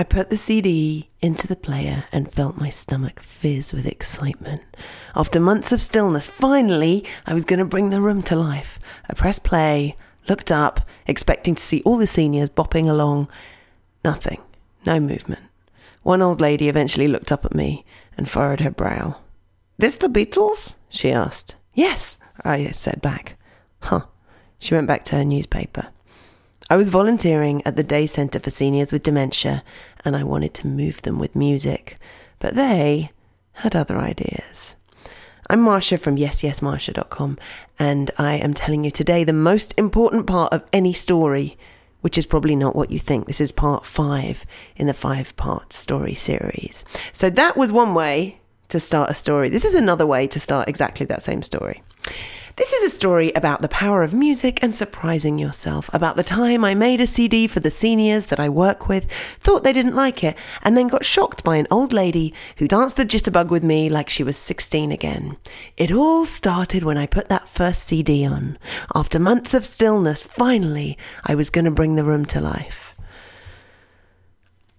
I put the CD into the player and felt my stomach fizz with excitement. After months of stillness, finally, I was going to bring the room to life. I pressed play, looked up, expecting to see all the seniors bopping along. Nothing. No movement. One old lady eventually looked up at me and furrowed her brow. This the Beatles? she asked. Yes, I said back. Huh. She went back to her newspaper. I was volunteering at the Day Centre for Seniors with Dementia, and I wanted to move them with music, but they had other ideas. I'm Marsha from yesyesmarsha.com, and I am telling you today the most important part of any story, which is probably not what you think. This is part five in the five part story series. So that was one way to start a story. This is another way to start exactly that same story. This is a story about the power of music and surprising yourself. About the time I made a CD for the seniors that I work with, thought they didn't like it, and then got shocked by an old lady who danced the jitterbug with me like she was 16 again. It all started when I put that first CD on. After months of stillness, finally, I was going to bring the room to life.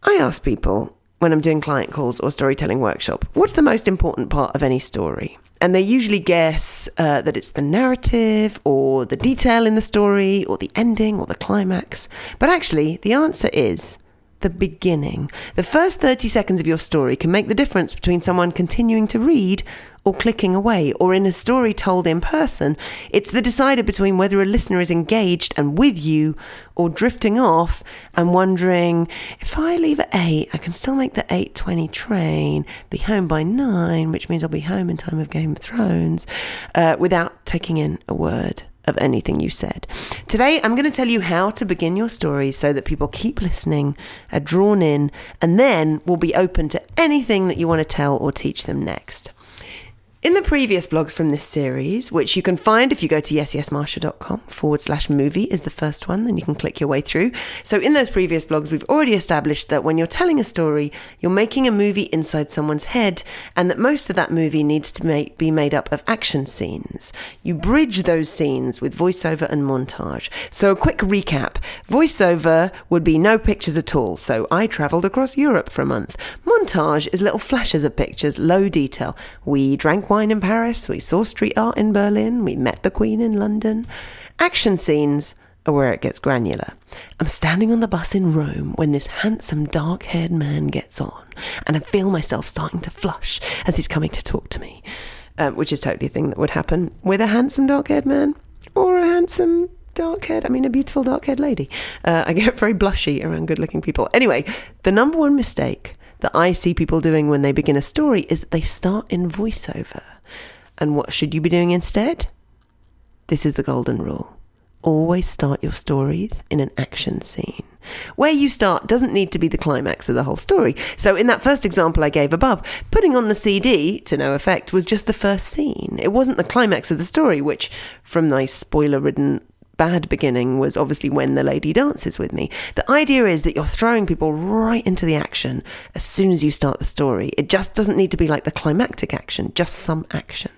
I ask people when I'm doing client calls or storytelling workshop, what's the most important part of any story? And they usually guess uh, that it's the narrative or the detail in the story or the ending or the climax. But actually, the answer is the beginning. The first 30 seconds of your story can make the difference between someone continuing to read or clicking away, or in a story told in person, it's the decider between whether a listener is engaged and with you or drifting off and wondering, if I leave at 8, I can still make the 8.20 train, be home by 9, which means I'll be home in time of Game of Thrones, uh, without taking in a word of anything you said. Today, I'm going to tell you how to begin your story so that people keep listening, are drawn in, and then will be open to anything that you want to tell or teach them next. In the previous blogs from this series, which you can find if you go to yesyesmarsha.com forward slash movie is the first one, then you can click your way through. So in those previous blogs, we've already established that when you're telling a story, you're making a movie inside someone's head, and that most of that movie needs to make, be made up of action scenes. You bridge those scenes with voiceover and montage. So a quick recap. Voiceover would be no pictures at all. So I travelled across Europe for a month. Montage is little flashes of pictures, low detail. We drank wine in Paris, we saw street art in Berlin, we met the Queen in London. Action scenes are where it gets granular. I'm standing on the bus in Rome when this handsome dark haired man gets on, and I feel myself starting to flush as he's coming to talk to me, um, which is totally a thing that would happen with a handsome dark haired man or a handsome dark haired, I mean, a beautiful dark haired lady. Uh, I get very blushy around good looking people. Anyway, the number one mistake that I see people doing when they begin a story is that they start in voiceover. And what should you be doing instead? This is the golden rule. Always start your stories in an action scene. Where you start doesn't need to be the climax of the whole story. So, in that first example I gave above, putting on the CD to no effect was just the first scene. It wasn't the climax of the story, which, from my spoiler ridden bad beginning was obviously when the lady dances with me. The idea is that you're throwing people right into the action as soon as you start the story. It just doesn't need to be like the climactic action, just some action.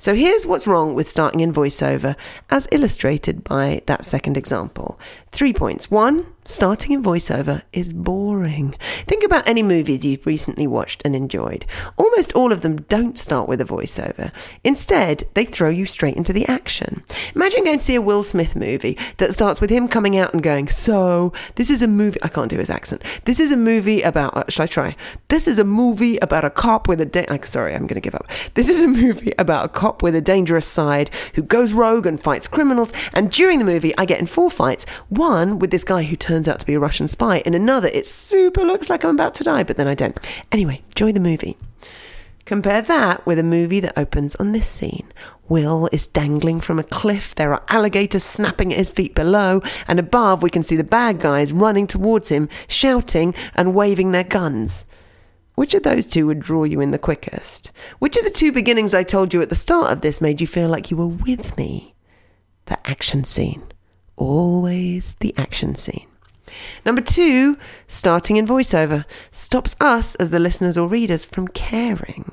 So here's what's wrong with starting in voiceover, as illustrated by that second example. Three points. One, starting in voiceover is boring. Think about any movies you've recently watched and enjoyed. Almost all of them don't start with a voiceover. Instead, they throw you straight into the action. Imagine going to see a Will Smith movie that starts with him coming out and going, So, this is a movie. I can't do his accent. This is a movie about. Uh, shall I try? This is a movie about a cop with a. Da- sorry, I'm going to give up. This is a movie about a cop with a dangerous side who goes rogue and fights criminals. And during the movie, I get in four fights. One with this guy who turns out to be a Russian spy. In another, it super looks like I'm about to die, but then I don't. Anyway, enjoy the movie. Compare that with a movie that opens on this scene. Will is dangling from a cliff. There are alligators snapping at his feet below, and above we can see the bad guys running towards him, shouting and waving their guns. Which of those two would draw you in the quickest? Which of the two beginnings I told you at the start of this made you feel like you were with me? The action scene. Always the action scene. Number two, starting in voiceover stops us as the listeners or readers from caring.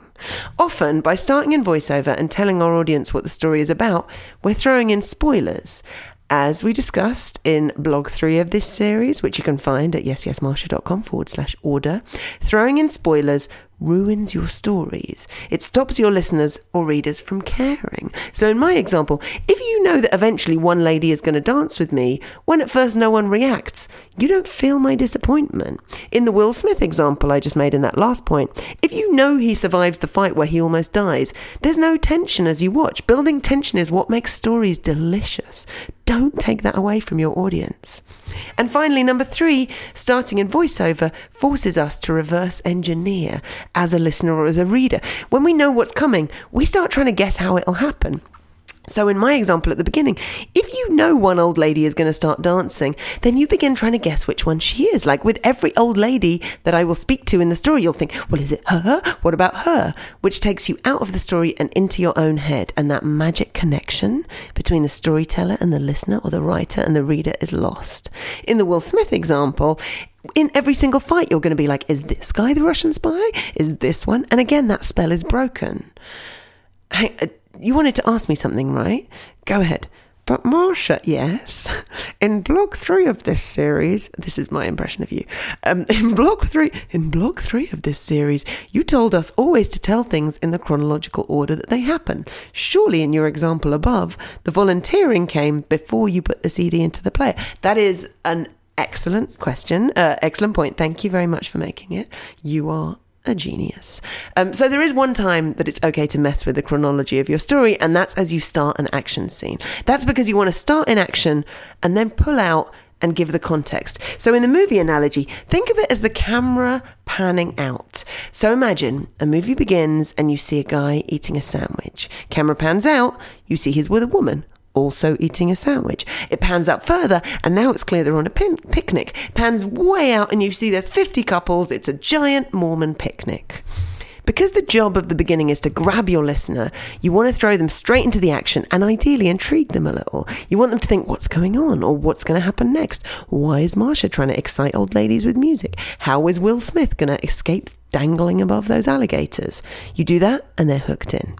Often, by starting in voiceover and telling our audience what the story is about, we're throwing in spoilers as we discussed in blog three of this series, which you can find at yesyesmarsha.com forward slash order, throwing in spoilers ruins your stories. It stops your listeners or readers from caring. So, in my example, if you know that eventually one lady is going to dance with me, when at first no one reacts, you don't feel my disappointment. In the Will Smith example I just made in that last point, if you know he survives the fight where he almost dies, there's no tension as you watch. Building tension is what makes stories delicious. Don't take that away from your audience. And finally, number three, starting in voiceover forces us to reverse engineer as a listener or as a reader. When we know what's coming, we start trying to guess how it'll happen. So, in my example at the beginning, if you know one old lady is going to start dancing, then you begin trying to guess which one she is. Like with every old lady that I will speak to in the story, you'll think, well, is it her? What about her? Which takes you out of the story and into your own head. And that magic connection between the storyteller and the listener or the writer and the reader is lost. In the Will Smith example, in every single fight, you're going to be like, is this guy the Russian spy? Is this one? And again, that spell is broken. Hey, uh, you wanted to ask me something, right? Go ahead. But Marsha, yes, in blog three of this series, this is my impression of you. Um, in blog three, in blog three of this series, you told us always to tell things in the chronological order that they happen. Surely, in your example above, the volunteering came before you put the CD into the player. That is an excellent question, uh, excellent point. Thank you very much for making it. You are a genius. Um, so there is one time that it's okay to mess with the chronology of your story, and that's as you start an action scene. That's because you want to start in action and then pull out and give the context. So in the movie analogy, think of it as the camera panning out. So imagine a movie begins and you see a guy eating a sandwich. Camera pans out, you see he's with a woman also eating a sandwich. It pans out further, and now it's clear they're on a pin- picnic. Pans way out, and you see there's 50 couples. It's a giant Mormon picnic. Because the job of the beginning is to grab your listener, you want to throw them straight into the action and ideally intrigue them a little. You want them to think what's going on or what's going to happen next. Why is Marsha trying to excite old ladies with music? How is Will Smith going to escape dangling above those alligators? You do that and they're hooked in.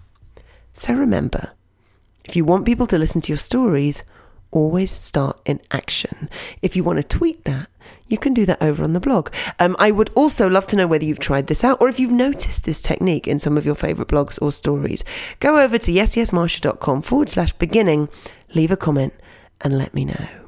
So remember, if you want people to listen to your stories, always start in action. If you want to tweet that, you can do that over on the blog. Um, I would also love to know whether you've tried this out or if you've noticed this technique in some of your favorite blogs or stories. Go over to yesyesmarsha.com forward slash beginning, leave a comment, and let me know.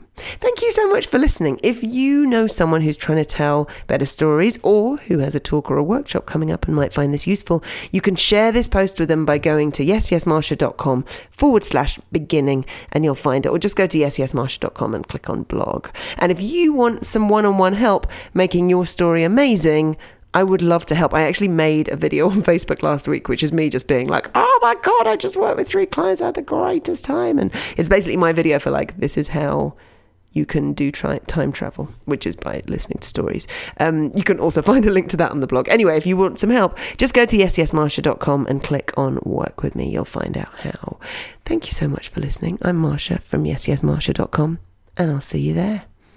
You so much for listening. If you know someone who's trying to tell better stories or who has a talk or a workshop coming up and might find this useful, you can share this post with them by going to yesyesmarsha.com forward slash beginning and you'll find it. Or just go to yesyesmarsha.com and click on blog. And if you want some one on one help making your story amazing, I would love to help. I actually made a video on Facebook last week, which is me just being like, oh my God, I just worked with three clients. I had the greatest time. And it's basically my video for like, this is how you can do try, time travel, which is by listening to stories. Um, you can also find a link to that on the blog. Anyway, if you want some help, just go to yesyesmarsha.com and click on work with me. You'll find out how. Thank you so much for listening. I'm Marsha from yesyesmarsha.com and I'll see you there.